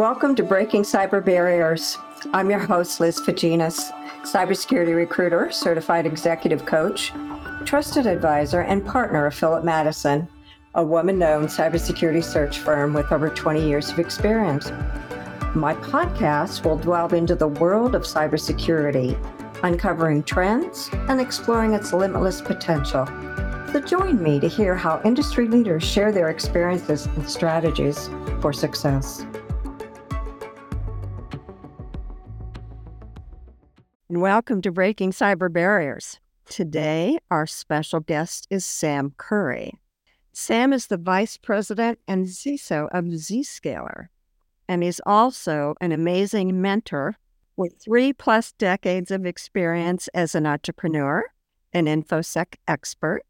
Welcome to Breaking Cyber Barriers. I'm your host, Liz Faginas, cybersecurity recruiter, certified executive coach, trusted advisor, and partner of Philip Madison, a woman owned cybersecurity search firm with over 20 years of experience. My podcast will delve into the world of cybersecurity, uncovering trends and exploring its limitless potential. So join me to hear how industry leaders share their experiences and strategies for success. And welcome to Breaking Cyber Barriers. Today, our special guest is Sam Curry. Sam is the Vice President and CISO of Zscaler, and he's also an amazing mentor with three plus decades of experience as an entrepreneur, an InfoSec expert,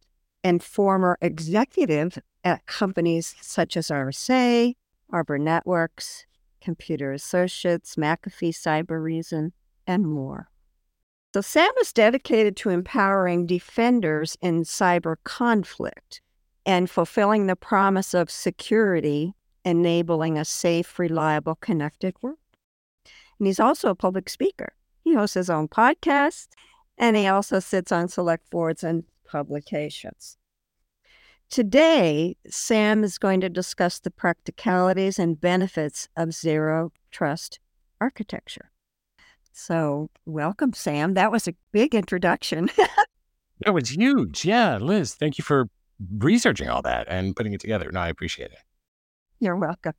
and former executive at companies such as RSA, Arbor Networks, Computer Associates, McAfee Cybereason, and more. So, SAM is dedicated to empowering defenders in cyber conflict and fulfilling the promise of security, enabling a safe, reliable, connected world. And he's also a public speaker. He hosts his own podcast and he also sits on select boards and publications. Today, Sam is going to discuss the practicalities and benefits of zero trust architecture. So, welcome, Sam. That was a big introduction. that was huge. Yeah, Liz, thank you for researching all that and putting it together. No, I appreciate it. You're welcome.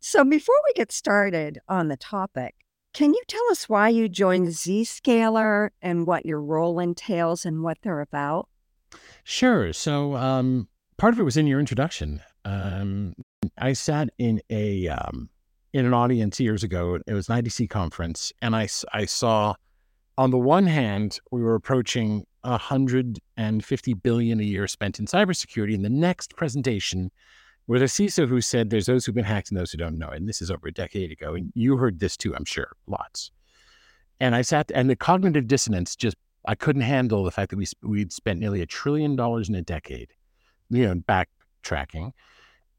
So, before we get started on the topic, can you tell us why you joined Zscaler and what your role entails and what they're about? Sure. So, um, part of it was in your introduction. Um, I sat in a um, in an audience years ago. It was an IDC conference, and I, I saw, on the one hand, we were approaching 150 billion a year spent in cybersecurity. In the next presentation, with a CISO who said there's those who've been hacked and those who don't know. And this is over a decade ago. And you heard this too, I'm sure, lots. And I sat, and the cognitive dissonance just, I couldn't handle the fact that we, we'd spent nearly a trillion dollars in a decade, you know, backtracking,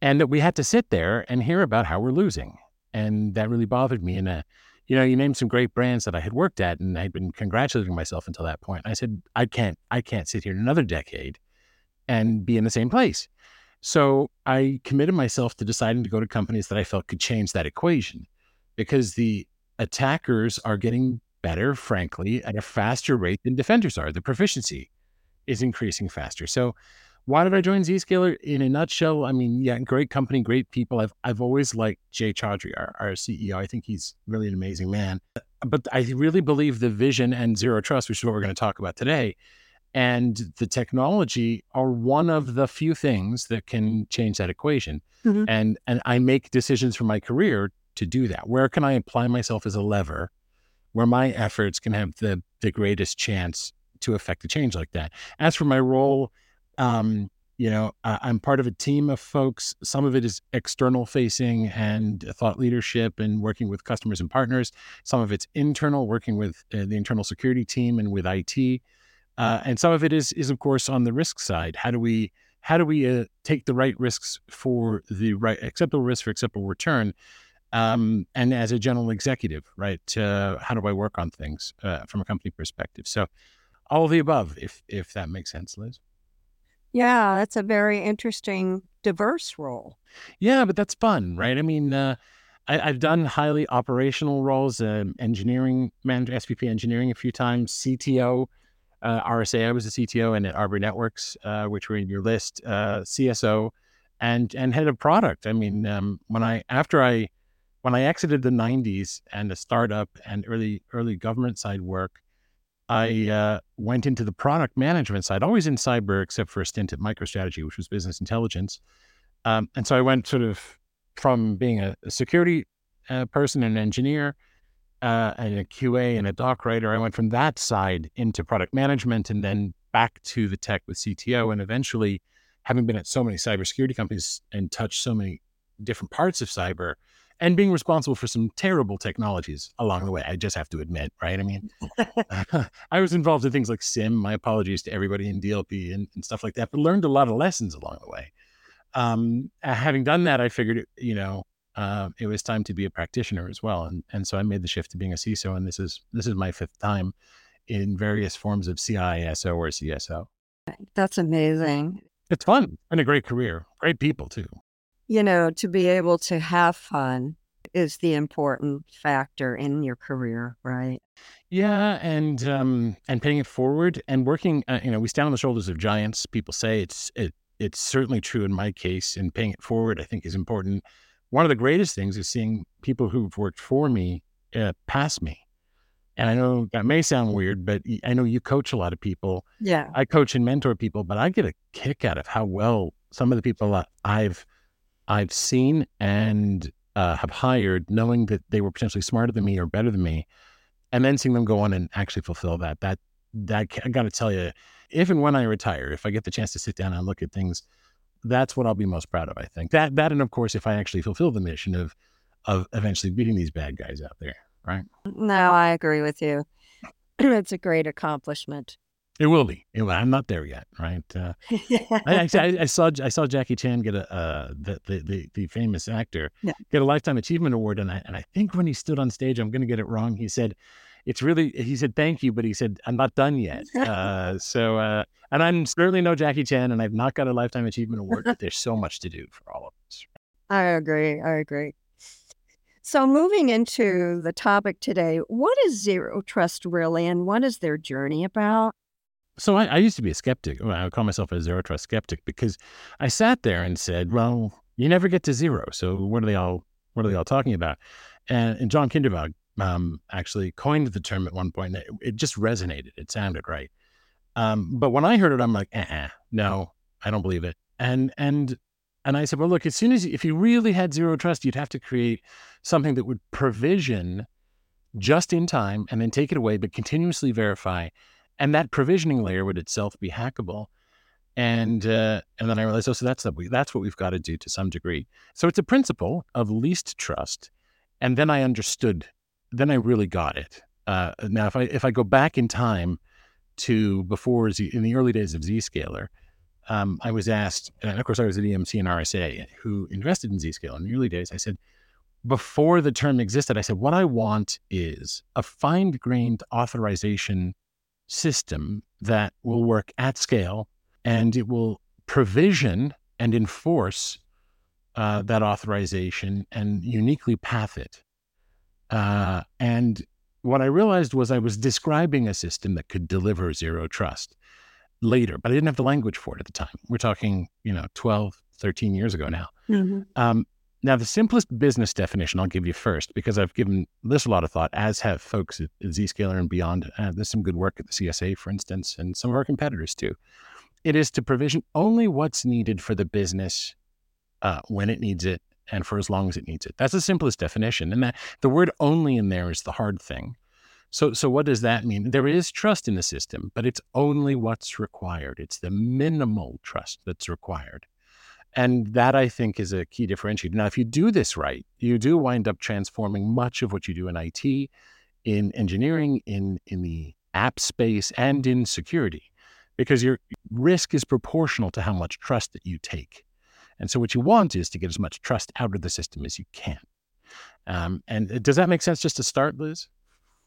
and that we had to sit there and hear about how we're losing and that really bothered me. And uh, you know, you named some great brands that I had worked at, and I'd been congratulating myself until that point. I said, I can't, I can't sit here another decade and be in the same place. So I committed myself to deciding to go to companies that I felt could change that equation, because the attackers are getting better, frankly, at a faster rate than defenders are. The proficiency is increasing faster. So why did I join Zscaler? In a nutshell, I mean, yeah, great company, great people. I've I've always liked Jay Chaudhry, our, our CEO. I think he's really an amazing man. But I really believe the vision and zero trust, which is what we're going to talk about today, and the technology are one of the few things that can change that equation. Mm-hmm. And and I make decisions for my career to do that. Where can I apply myself as a lever where my efforts can have the the greatest chance to affect a change like that? As for my role um, you know, I'm part of a team of folks. Some of it is external facing and thought leadership and working with customers and partners. Some of it's internal, working with uh, the internal security team and with IT. Uh, and some of it is, is of course, on the risk side. How do we how do we uh, take the right risks for the right acceptable risk for acceptable return? Um, and as a general executive, right? Uh, how do I work on things uh, from a company perspective? So, all of the above, if if that makes sense, Liz. Yeah, that's a very interesting, diverse role. Yeah, but that's fun, right? I mean, uh, I, have done highly operational roles, uh, engineering manager, SVP engineering a few times, CTO, uh, RSA. I was a CTO, and at Arbor Networks, uh, which were in your list, uh, CSO, and and head of product. I mean, um, when I after I when I exited the '90s and the startup and early early government side work, I uh, went into the product management side, always in cyber, except for a stint at MicroStrategy, which was business intelligence. Um, and so I went sort of from being a, a security uh, person an engineer uh, and a QA and a doc writer. I went from that side into product management and then back to the tech with CTO. And eventually, having been at so many cybersecurity companies and touched so many different parts of cyber, and being responsible for some terrible technologies along the way. I just have to admit, right? I mean, I was involved in things like SIEM. My apologies to everybody in DLP and, and stuff like that, but learned a lot of lessons along the way. Um, having done that, I figured, you know, uh, it was time to be a practitioner as well. And and so I made the shift to being a CISO, and this is this is my fifth time in various forms of CISO or CSO. That's amazing. It's fun and a great career, great people too. You know, to be able to have fun is the important factor in your career, right? Yeah, and um, and paying it forward and working. Uh, you know, we stand on the shoulders of giants. People say it's it it's certainly true in my case. And paying it forward, I think, is important. One of the greatest things is seeing people who've worked for me uh, pass me. And I know that may sound weird, but I know you coach a lot of people. Yeah, I coach and mentor people, but I get a kick out of how well some of the people I've I've seen and uh, have hired, knowing that they were potentially smarter than me or better than me, and then seeing them go on and actually fulfill that. That that I got to tell you, if and when I retire, if I get the chance to sit down and look at things, that's what I'll be most proud of. I think that that, and of course, if I actually fulfill the mission of of eventually beating these bad guys out there, right? No, I agree with you. it's a great accomplishment. It will be. It will. I'm not there yet, right? Uh, I, I, I, saw I saw Jackie Chan get a uh, the, the, the the famous actor yeah. get a lifetime achievement award, and I and I think when he stood on stage, I'm going to get it wrong. He said, "It's really," he said, "Thank you," but he said, "I'm not done yet." Uh, so, uh, and I'm certainly no Jackie Chan, and I've not got a lifetime achievement award, but there's so much to do for all of us. I agree. I agree. So, moving into the topic today, what is zero trust really, and what is their journey about? So I, I, used to be a skeptic. I would call myself a zero trust skeptic because I sat there and said, "Well, you never get to zero. So what are they all? What are they all talking about?" And, and John Kindervag um, actually coined the term at one point. It, it just resonated. It sounded right. Um, but when I heard it, I'm like, uh-uh, "No, I don't believe it." And and and I said, "Well, look. As soon as if you really had zero trust, you'd have to create something that would provision." just in time and then take it away, but continuously verify and that provisioning layer would itself be hackable. And uh, and then I realized, oh, so that's that we that's what we've got to do to some degree. So it's a principle of least trust, and then I understood. Then I really got it. Uh, now, if I if I go back in time to before Z, in the early days of Zscaler, um, I was asked, and of course I was at EMC and RSA who invested in Zscaler in the early days. I said, before the term existed, I said, what I want is a fine grained authorization system that will work at scale and it will provision and enforce uh, that authorization and uniquely path it. Uh, and what I realized was I was describing a system that could deliver zero trust later, but I didn't have the language for it at the time. We're talking, you know, 12, 13 years ago now. Mm-hmm. Um, now, the simplest business definition I'll give you first, because I've given this a lot of thought, as have folks at Zscaler and beyond. Uh, there's some good work at the CSA, for instance, and some of our competitors too. It is to provision only what's needed for the business uh, when it needs it and for as long as it needs it. That's the simplest definition. And that the word only in there is the hard thing. So, so what does that mean? There is trust in the system, but it's only what's required. It's the minimal trust that's required. And that I think is a key differentiator. Now, if you do this right, you do wind up transforming much of what you do in IT, in engineering, in, in the app space, and in security, because your risk is proportional to how much trust that you take. And so, what you want is to get as much trust out of the system as you can. Um, and uh, does that make sense just to start, Liz?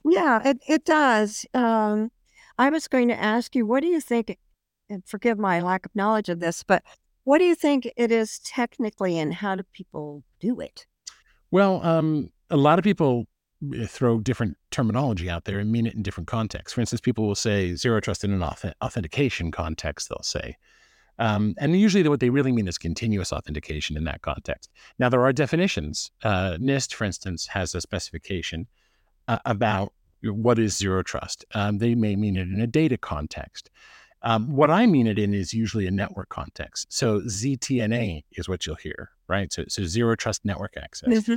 Yeah, it, it does. Um, I was going to ask you, what do you think? And forgive my lack of knowledge of this, but what do you think it is technically, and how do people do it? Well, um, a lot of people eh, throw different terminology out there and mean it in different contexts. For instance, people will say zero trust in an authentication context, they'll say. Um, and usually, what they really mean is continuous authentication in that context. Now, there are definitions. Uh, NIST, for instance, has a specification uh, about what is zero trust. Um, they may mean it in a data context. Um, what I mean it in is usually a network context. So ZTNA is what you'll hear, right? So, so zero trust network access. Mm-hmm.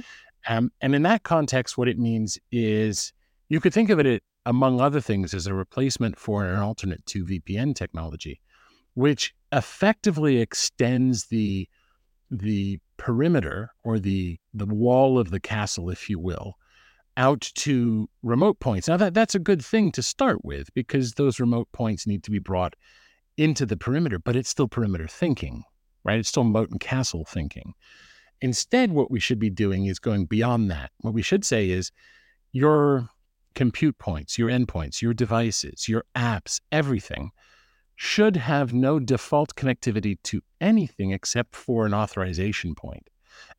Um, and in that context, what it means is you could think of it, among other things, as a replacement for an alternate to VPN technology, which effectively extends the the perimeter or the the wall of the castle, if you will, out to remote points. Now that that's a good thing to start with because those remote points need to be brought into the perimeter, but it's still perimeter thinking, right? It's still moat and castle thinking. Instead, what we should be doing is going beyond that. What we should say is your compute points, your endpoints, your devices, your apps, everything should have no default connectivity to anything except for an authorization point.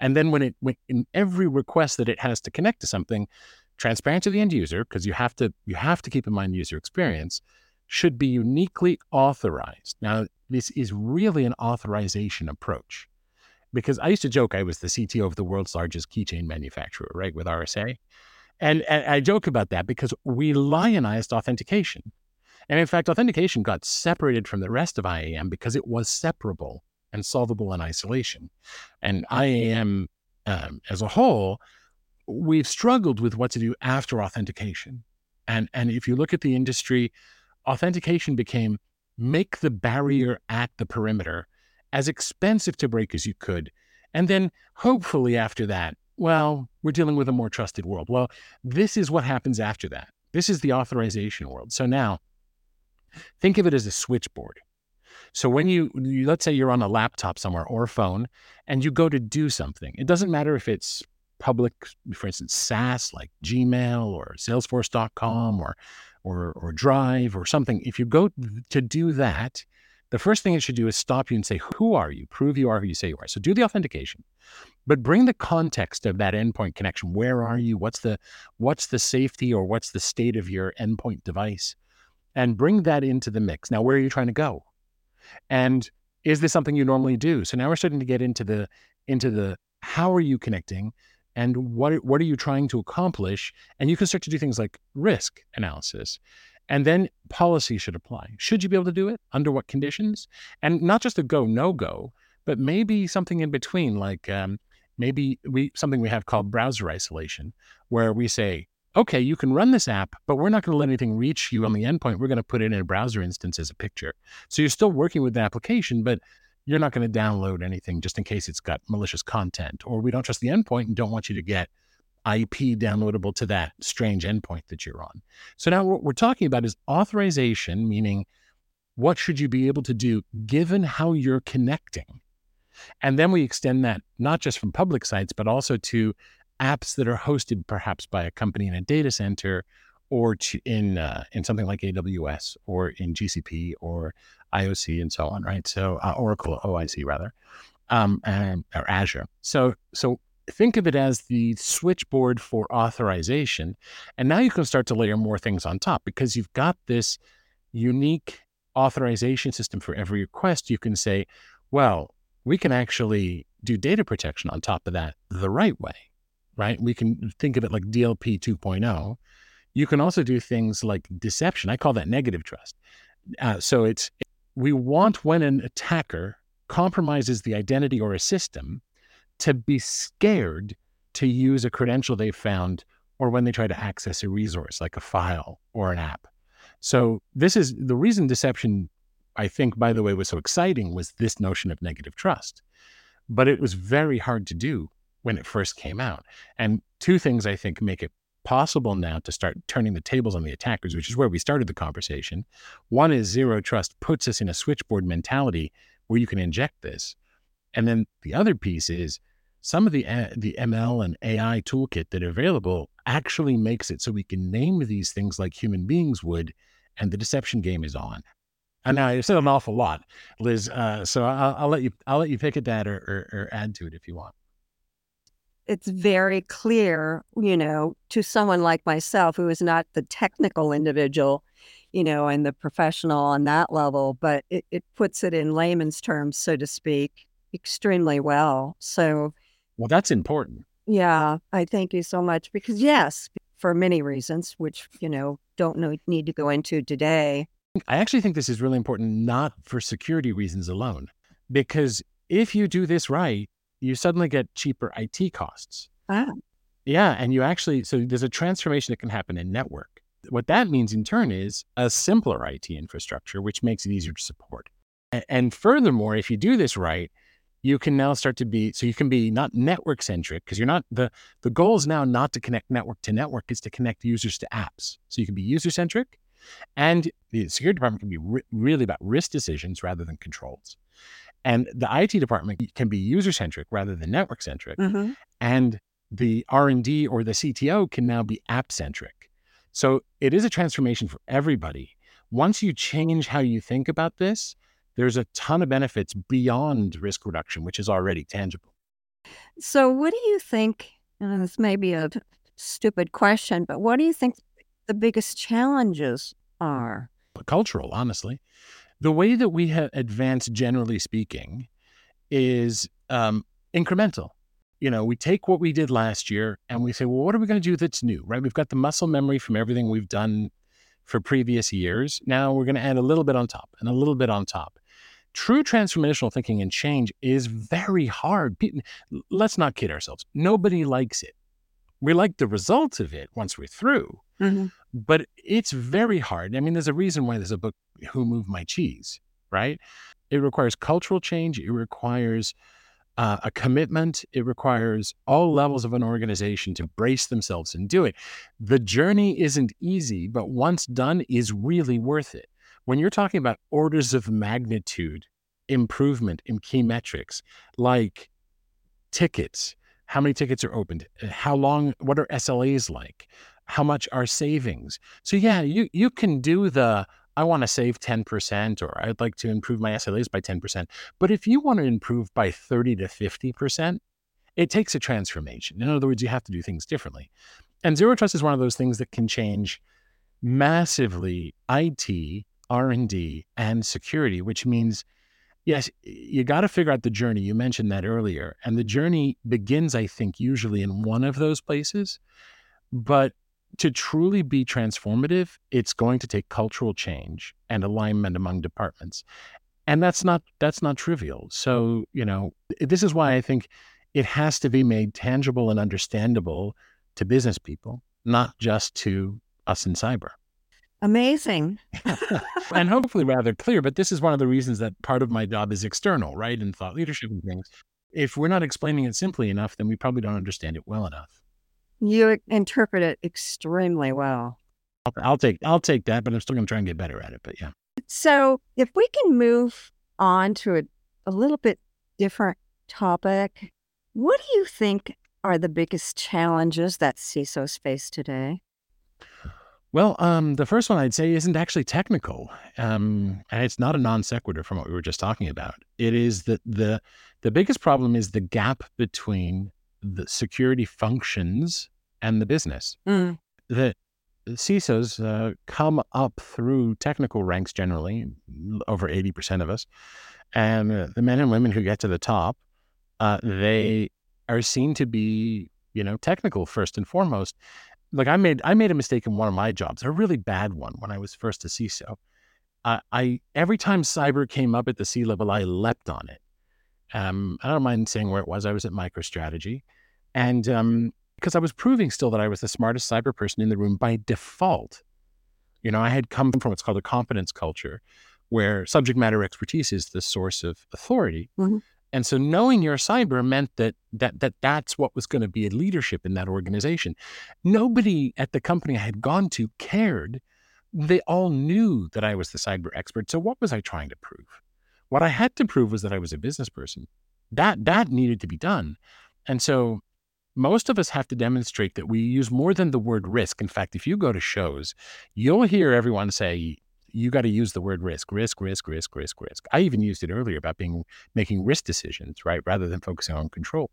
And then when it when, in every request that it has to connect to something, transparent to the end user, because you have to you have to keep in mind user experience, should be uniquely authorized. Now, this is really an authorization approach. Because I used to joke I was the CTO of the world's largest keychain manufacturer, right, with RSA. And, and I joke about that because we lionized authentication. And in fact, authentication got separated from the rest of IAM because it was separable and solvable in isolation. And IAM um, as a whole, we've struggled with what to do after authentication. And, and if you look at the industry, authentication became make the barrier at the perimeter as expensive to break as you could. And then hopefully after that, well, we're dealing with a more trusted world. Well, this is what happens after that. This is the authorization world. So now Think of it as a switchboard. So when you, you, let's say you're on a laptop somewhere or a phone and you go to do something, it doesn't matter if it's public, for instance, SaaS like Gmail or Salesforce.com or or or Drive or something. If you go to do that, the first thing it should do is stop you and say, "Who are you? Prove you are who you say you are." So do the authentication, but bring the context of that endpoint connection. Where are you? What's the what's the safety or what's the state of your endpoint device? and bring that into the mix. Now, where are you trying to go? And is this something you normally do? So now we're starting to get into the into the how are you connecting and what what are you trying to accomplish? And you can start to do things like risk analysis. And then policy should apply. Should you be able to do it? Under what conditions? And not just a go, no go, but maybe something in between, like um, maybe we something we have called browser isolation, where we say, okay, you can run this app, but we're not going to let anything reach you on the endpoint. We're going to put it in a browser instance as a picture. So you're still working with the application, but you're not going to download anything just in case it's got malicious content, or we don't trust the endpoint and don't want you to get IP downloadable to that strange endpoint that you're on. So now what we're talking about is authorization, meaning what should you be able to do given how you're connecting? And then we extend that not just from public sites, but also to apps that are hosted perhaps by a company in a data center or in uh, in something like AWS or in GCP or IOC and so on, right? So uh, Oracle OIC rather, um, and, or Azure. So so think of it as the switchboard for authorization, and now you can start to layer more things on top because you've got this unique authorization system for every request. You can say, well, we can actually do data protection on top of that the right way right? We can think of it like DLP 2.0. You can also do things like deception. I call that negative trust. Uh, so it's we want when an attacker compromises the identity or a system to be scared to use a credential they found or when they try to access a resource like a file or an app. So this is the reason deception I think by the way was so exciting was this notion of negative trust. But it was very hard to do when it first came out. And two things I think make it possible now to start turning the tables on the attackers, which is where we started the conversation. One is zero trust puts us in a switchboard mentality where you can inject this. And then the other piece is some of the uh, the ML and AI toolkit that are available actually makes it so we can name these things like human beings would, and the deception game is on. And now I said an awful lot, Liz. Uh, so I'll, I'll, let you I'll let you pick at that or, or, or add to it if you want it's very clear, you know, to someone like myself who is not the technical individual, you know, and the professional on that level, but it, it puts it in layman's terms, so to speak, extremely well. So, well, that's important. Yeah, I thank you so much because, yes, for many reasons, which, you know, don't know, need to go into today. I actually think this is really important, not for security reasons alone, because if you do this right, you suddenly get cheaper IT costs. Ah. Yeah. And you actually, so there's a transformation that can happen in network. What that means in turn is a simpler IT infrastructure, which makes it easier to support. And furthermore, if you do this right, you can now start to be so you can be not network centric because you're not the the goal is now not to connect network to network is to connect users to apps so you can be user centric and the security department can be re- really about risk decisions rather than controls And the IT department can be user centric rather than network centric. Mhm. And the R&D or the CTO can now be app centric. So it is a transformation for everybody. Once you change how you think about this, there's a ton of benefits beyond risk reduction, which is already tangible. So, what do you think? And this may be a stupid question, but what do you think the biggest challenges are? But cultural, honestly. The way that we have advanced, generally speaking, is um, incremental. You know, we take what we did last year and we say, well, what are we going to do that's new, right? We've got the muscle memory from everything we've done for previous years. Now we're going to add a little bit on top and a little bit on top. True transformational thinking and change is very hard. Let's not kid ourselves. Nobody likes it. We like the results of it once we're through, Mm-hmm. but it's very hard. I mean, there's a reason why there's a book, Who Moved My Cheese, right? It requires cultural change. It requires uh, a commitment. It requires all levels of an organization to brace themselves and do it. The journey isn't easy, but once done, is really worth it. When you're talking about orders of magnitude improvement in key metrics like tickets, how many tickets are opened, how long, what are SLAs like, how much are savings. So yeah, you you can do the I want to save 10% or I'd like to improve my SLAs by 10%. But if you want to improve by 30 to 50%, it takes a transformation. In other words, you have to do things differently. And zero trust is one of those things that can change massively IT, R&D, and security, which means yes, you got to figure out the journey. You mentioned that earlier. And the journey begins, I think, usually in one of those places. But to truly be transformative, it's going to take cultural change and alignment among departments. And that's not that's not trivial. So, you know, this is why I think it has to be made tangible and understandable to business people, not just to us in cyber. Amazing. and hopefully rather clear, but this is one of the reasons that part of my job is external, right? And thought leadership and things. If we're not explaining it simply enough, then we probably don't understand it well enough. You interpret it extremely well. I'll, I'll take I'll take that, but I'm still going to try and get better at it. But yeah. So, if we can move on to a, a little bit different topic, what do you think are the biggest challenges that CISOs face today? Well, um, the first one I'd say isn't actually technical, um, and it's not a non sequitur from what we were just talking about. It is that the the biggest problem is the gap between the security functions and the business. Mm. The CISOs uh, come up through technical ranks generally, over 80% of us. And uh, the men and women who get to the top, uh, they are seen to be, you know, technical first and foremost. Like I made, I made a mistake in one of my jobs, a really bad one when I was first a CISO. I, I every time cyber came up at the C level, I leapt on it. Um, I don't mind saying where it was. I was at MicroStrategy, and um, because I was proving still that I was the smartest cyber person in the room by default. You know, I had come from what's called a competence culture, where subject matter expertise is the source of authority. Mhm. And so knowing your cyber meant that that that that's what was going to be a leadership in that organization. Nobody at the company I had gone to cared. They all knew that I was the cyber expert. So what was I trying to prove? What I had to prove was that I was a business person. That that needed to be done. And so most of us have to demonstrate that we use more than the word risk. In fact, if you go to shows, you'll hear everyone say, you got to use the word risk, risk, risk, risk, risk, risk. I even used it earlier about being making risk decisions, right? Rather than focusing on control.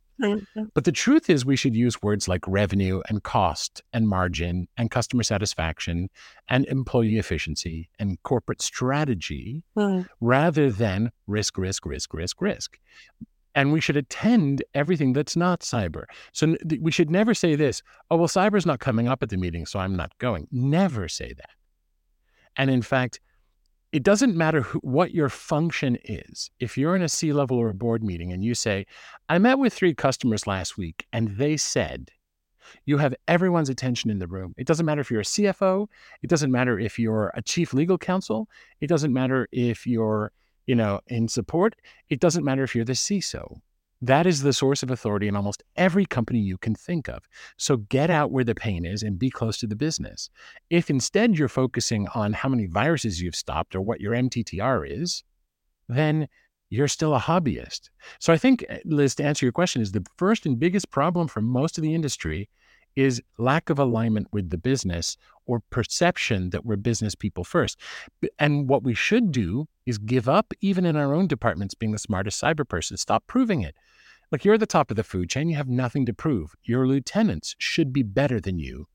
But the truth is, we should use words like revenue and cost and margin and customer satisfaction and employee efficiency and corporate strategy rather than risk, risk, risk, risk, risk. And we should attend everything that's not cyber. So we should never say this, oh, well, cyber's not coming up at the meeting, so I'm not going. Never say that. And in fact, it doesn't matter who, what your function is. If you're in a C level or a board meeting and you say, I met with three customers last week and they said, you have everyone's attention in the room. It doesn't matter if you're a CFO. It doesn't matter if you're a chief legal counsel. It doesn't matter if you're, you know, in support. It doesn't matter if you're the CISO. That is the source of authority in almost every company you can think of. So get out where the pain is and be close to the business. If instead you're focusing on how many viruses you've stopped or what your MTTR is, then you're still a hobbyist. So I think, eh, Liz, to answer your question, is the first and biggest problem for most of the industry is lack of alignment with the business or perception that we're business people first. And what we should do is give up, even in our own departments, being the smartest cyber person. Stop proving it. Look, you're at the top of the food chain. You have nothing to prove. Your lieutenants should be better than you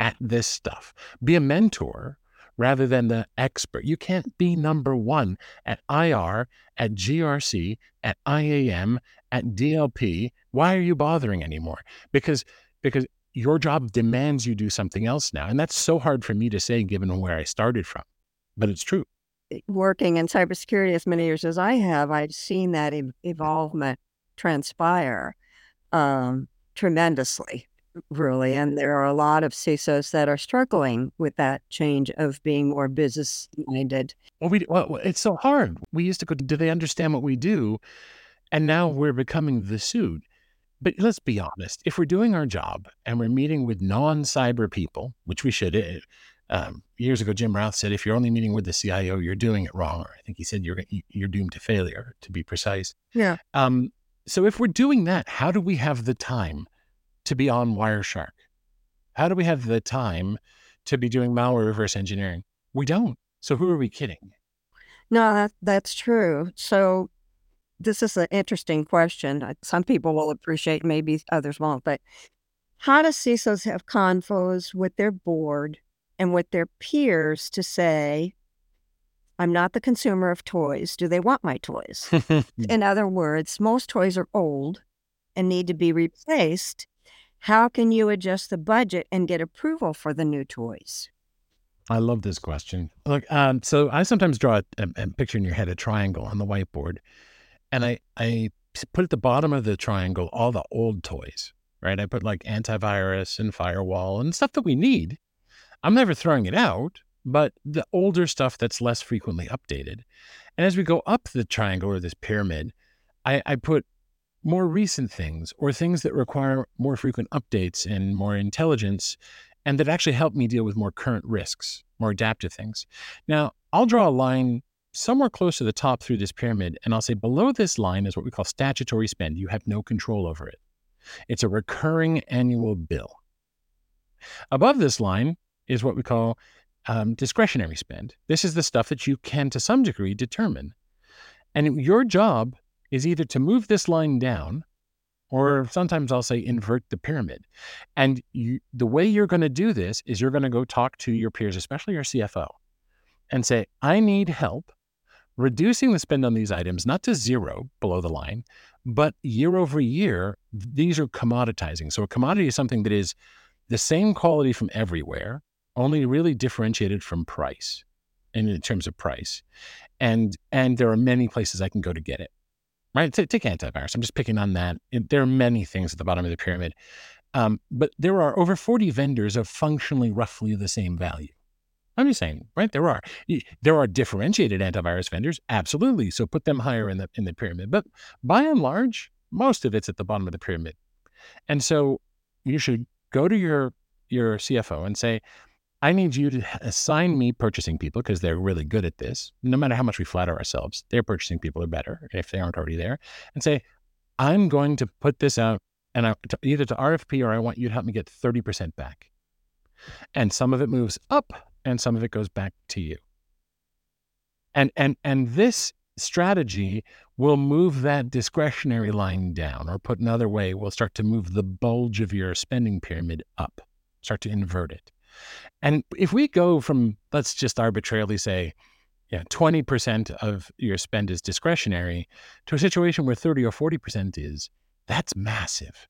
at this stuff. Be a mentor rather than the expert. You can't be number one at IR, at GRC, at IAM, at DLP. Why are you bothering anymore? Because because your job demands you do something else now. And that's so hard for me to say given where I started from. But it's true. Working in cybersecurity as many years as I have, I've seen that ev- evolvement transpire um, tremendously really. And there are a lot of CISOs that are struggling with that change of being more business minded. Well, we well, it's so hard. We used to go, do they understand what we do? And now we're becoming the suit. But let's be honest. If we're doing our job and we're meeting with non-cyber people, which we should, eh, um, years ago, Jim Routh said, if you're only meeting with the CIO, you're doing it wrong. Or I think he said you're you're doomed to failure, to be precise. Yeah. Um, so if we're doing that, how do we have the time to be on Wireshark? How do we have the time to be doing malware reverse engineering? We don't. So who are we kidding? No, that, that's true. So this is an interesting question. Some people will appreciate, maybe others won't. But how do CISOs have confos with their board and with their peers to say, I'm not the consumer of toys. Do they want my toys? In other words, most toys are old and need to be replaced. How can you adjust the budget and get approval for the new toys? I love this question. Look, um, so I sometimes draw a, a, a, picture in your head, a triangle on the whiteboard, and I I put at the bottom of the triangle all the old toys, right? I put like antivirus and firewall and stuff that we need. I'm never throwing it out, but the older stuff that's less frequently updated. And as we go up the triangle or this pyramid, I, I put more recent things or things that require more frequent updates and more intelligence and that actually help me deal with more current risks, more adaptive things. Now, I'll draw a line somewhere close to the top through this pyramid, and I'll say below this line is what we call statutory spend. You have no control over it, it's a recurring annual bill. Above this line is what we call um, discretionary spend. This is the stuff that you can, to some degree, determine. And your job is either to move this line down or sometimes I'll say invert the pyramid. And you, the way you're going to do this is you're going to go talk to your peers, especially your CFO, and say, I need help reducing the spend on these items, not to zero below the line, but year over year, these are commoditizing. So a commodity is something that is the same quality from everywhere, only really differentiated from price in terms of price. And and there are many places I can go to get it right? Take, antivirus. I'm just picking on that. There are many things at the bottom of the pyramid. Um, but there are over 40 vendors of functionally roughly the same value. I'm just saying, right? There are there are differentiated antivirus vendors, absolutely. So put them higher in the in the pyramid. But by and large, most of it's at the bottom of the pyramid. And so you should go to your your CFO and say, I need you to assign me purchasing people because they're really good at this. No matter how much we flatter ourselves, their purchasing people are better if they aren't already there. And say, I'm going to put this out and I, to, either to RFP or I want you to help me get 30% back. And some of it moves up and some of it goes back to you. And and and this strategy will move that discretionary line down, or put another way, we'll start to move the bulge of your spending pyramid up, start to invert it. And if we go from, let's just arbitrarily say, yeah, 20% of your spend is discretionary to a situation where 30 or 40% is, that's massive,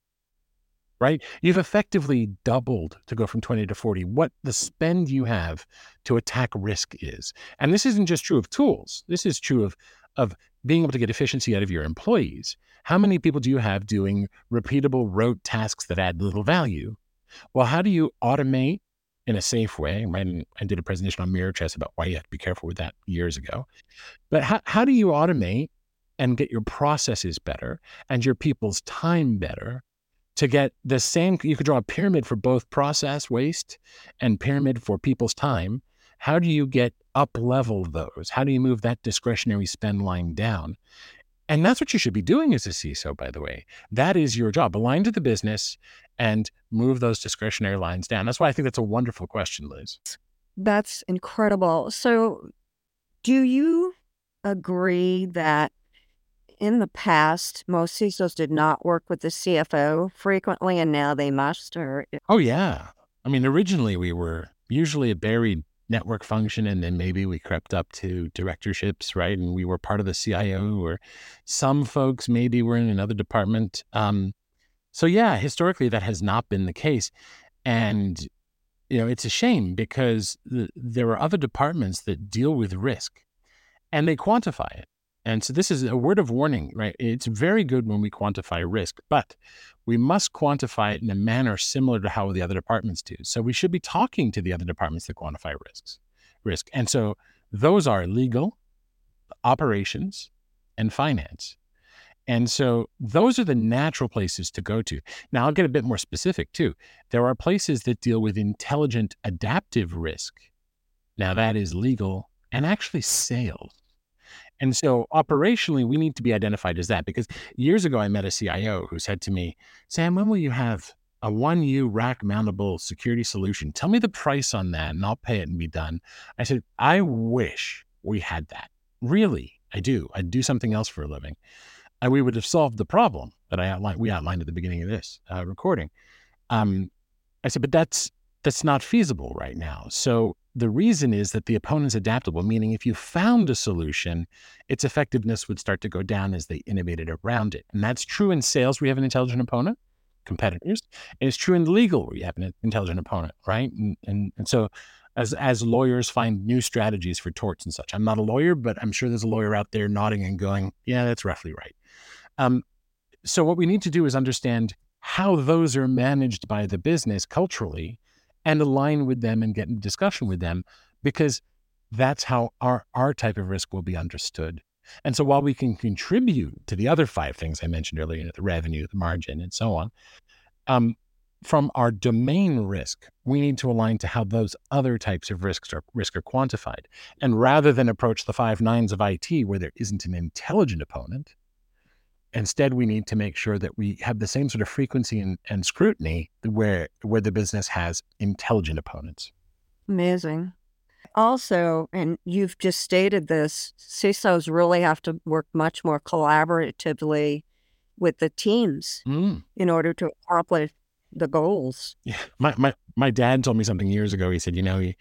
right? You've effectively doubled to go from 20 to 40 what the spend you have to attack risk is. And this isn't just true of tools. This is true of, of being able to get efficiency out of your employees. How many people do you have doing repeatable rote tasks that add little value? Well, how do you automate in a safe way. Right? I did a presentation on mirror chess about why you have to be careful with that years ago. But how, how do you automate and get your processes better and your people's time better to get the same? You could draw a pyramid for both process waste and pyramid for people's time. How do you get up level those? How do you move that discretionary spend line down? And that's what you should be doing as a CISO, by the way. That is your job. Align to the business and move those discretionary lines down. That's why I think that's a wonderful question, Liz. That's incredible. So, do you agree that in the past, most CISOs did not work with the CFO frequently, and now they must? Or oh yeah, I mean, originally we were usually a buried network function, and then maybe we crept up to directorships, right? And we were part of the CIO, or some folks maybe were in another department. Um, so yeah, historically that has not been the case, and you know it's a shame because th- there are other departments that deal with risk, and they quantify it. And so this is a word of warning, right? It's very good when we quantify risk, but we must quantify it in a manner similar to how the other departments do. So we should be talking to the other departments that quantify risks, risk. And so those are legal, operations, and finance. And so those are the natural places to go to. Now I'll get a bit more specific too. There are places that deal with intelligent adaptive risk. Now mm-hmm. that is legal and actually sales. And so operationally, we need to be identified as that because years ago, I met a CIO who said to me, Sam, when will you have a 1U rack mountable security solution? Tell me the price on that and I'll pay it and be done. I said, I wish we had that. Really, I do. I'd do something else for a living. And we would have solved the problem that I outlined, we outlined at the beginning of this uh, recording. Um, I said, but that's that's not feasible right now. So the reason is that the opponent's adaptable, meaning if you found a solution, its effectiveness would start to go down as they innovated around it. And that's true in sales, we have an intelligent opponent, competitors. And it's true in legal, where you have an intelligent opponent, right? And, and, and so as, as lawyers find new strategies for torts and such, I'm not a lawyer, but I'm sure there's a lawyer out there nodding and going, yeah, that's roughly right. Um, so what we need to do is understand how those are managed by the business culturally and align with them and get in discussion with them because that's how our, our type of risk will be understood. And so while we can contribute to the other five things I mentioned earlier, the revenue, the margin, and so on, um, from our domain risk, we need to align to how those other types of risks are risk are quantified. And rather than approach the five nines of IT where there isn't an intelligent opponent, Instead, we need to make sure that we have the same sort of frequency and, and scrutiny where where the business has intelligent opponents. Amazing. Also, and you've just stated this, CISOs really have to work much more collaboratively with the teams mm. in order to accomplish the goals. Yeah, my, my my dad told me something years ago. He said, you know, he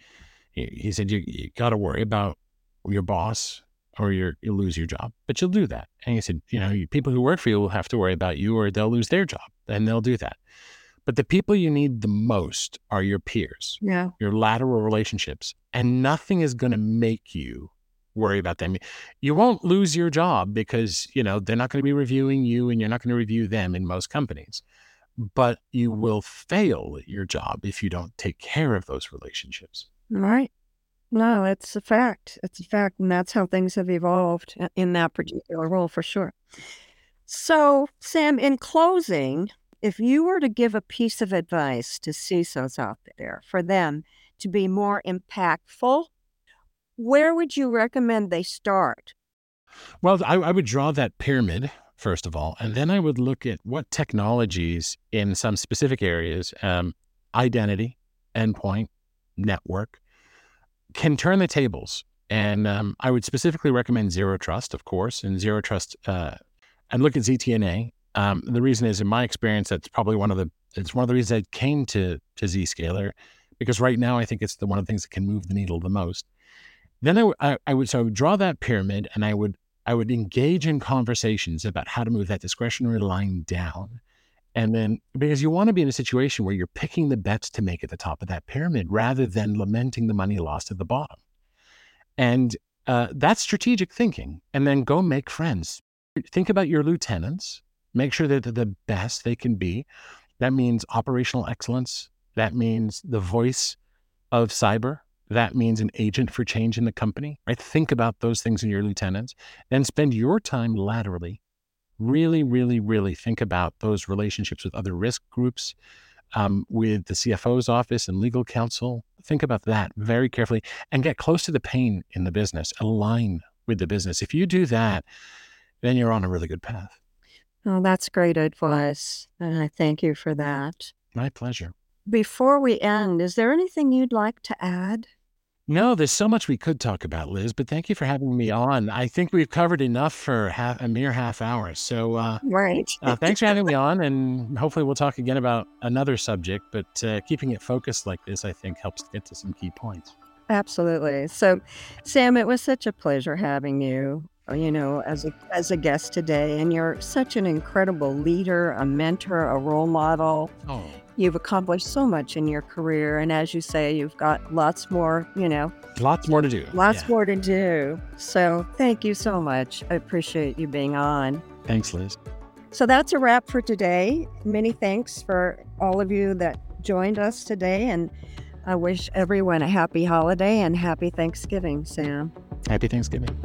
he said you, you got to worry about your boss or you lose your job, but you'll do that. And he said, you know, people who work for you will have to worry about you or they'll lose their job and they'll do that. But the people you need the most are your peers, yeah. your lateral relationships. And nothing is going to make you worry about them. You won't lose your job because, you know, they're not going to be reviewing you and you're not going to review them in most companies. But you will fail at your job if you don't take care of those relationships. Right. No, it's a fact. It's a fact. And that's how things have evolved in that particular role for sure. So, Sam, in closing, if you were to give a piece of advice to CISOs out there for them to be more impactful, where would you recommend they start? Well, I, I would draw that pyramid first of all, and then I would look at what technologies in some specific areas, um, identity, endpoint, network, can turn the tables. And um, I would specifically recommend Zero Trust, of course, and Zero Trust, uh, and look at ZTNA. Um, the reason is, in my experience, that's probably one of the it's one of the reasons I came to to Zscaler, because right now I think it's the one of the things that can move the needle the most. Then I, I, I would so I would draw that pyramid, and I would I would engage in conversations about how to move that discretionary line down and then, because you want to be in a situation where you're picking the bets to make at the top of that pyramid rather than lamenting the money lost at the bottom. And uh, that's strategic thinking. And then go make friends. Think about your lieutenants, make sure that they're the best they can be. That means operational excellence. That means the voice of cyber. That means an agent for change in the company, right? Think about those things in your lieutenants. Then spend your time laterally really, really, really think about those relationships with other risk groups, um, with the CFO's office and legal counsel. Think about that very carefully and get close to the pain in the business, align with the business. If you do that, then you're on a really good path. Oh, that's great advice. And I thank you for that. My pleasure. Before we end, is there anything you'd like to add? No, there's so much we could talk about, Liz, but thank you for having me on. I think we've covered enough for half, a mere half hour. So, uh, right. uh, thanks for having me on. And hopefully, we'll talk again about another subject. But uh, keeping it focused like this, I think, helps get to some key points. Absolutely. So, Sam, it was such a pleasure having you, uh, you know, as a, as a guest today. And you're such an incredible leader, a mentor, a role model. Oh. You've accomplished so much in your career. And as you say, you've got lots more, you know, lots more to do. Lots yeah. more to do. So, thank you so much. I appreciate you being on. Thanks, Liz. So, that's a wrap for today. Many thanks for all of you that joined us today. And I wish everyone a happy holiday and happy Thanksgiving, Sam. Happy Thanksgiving.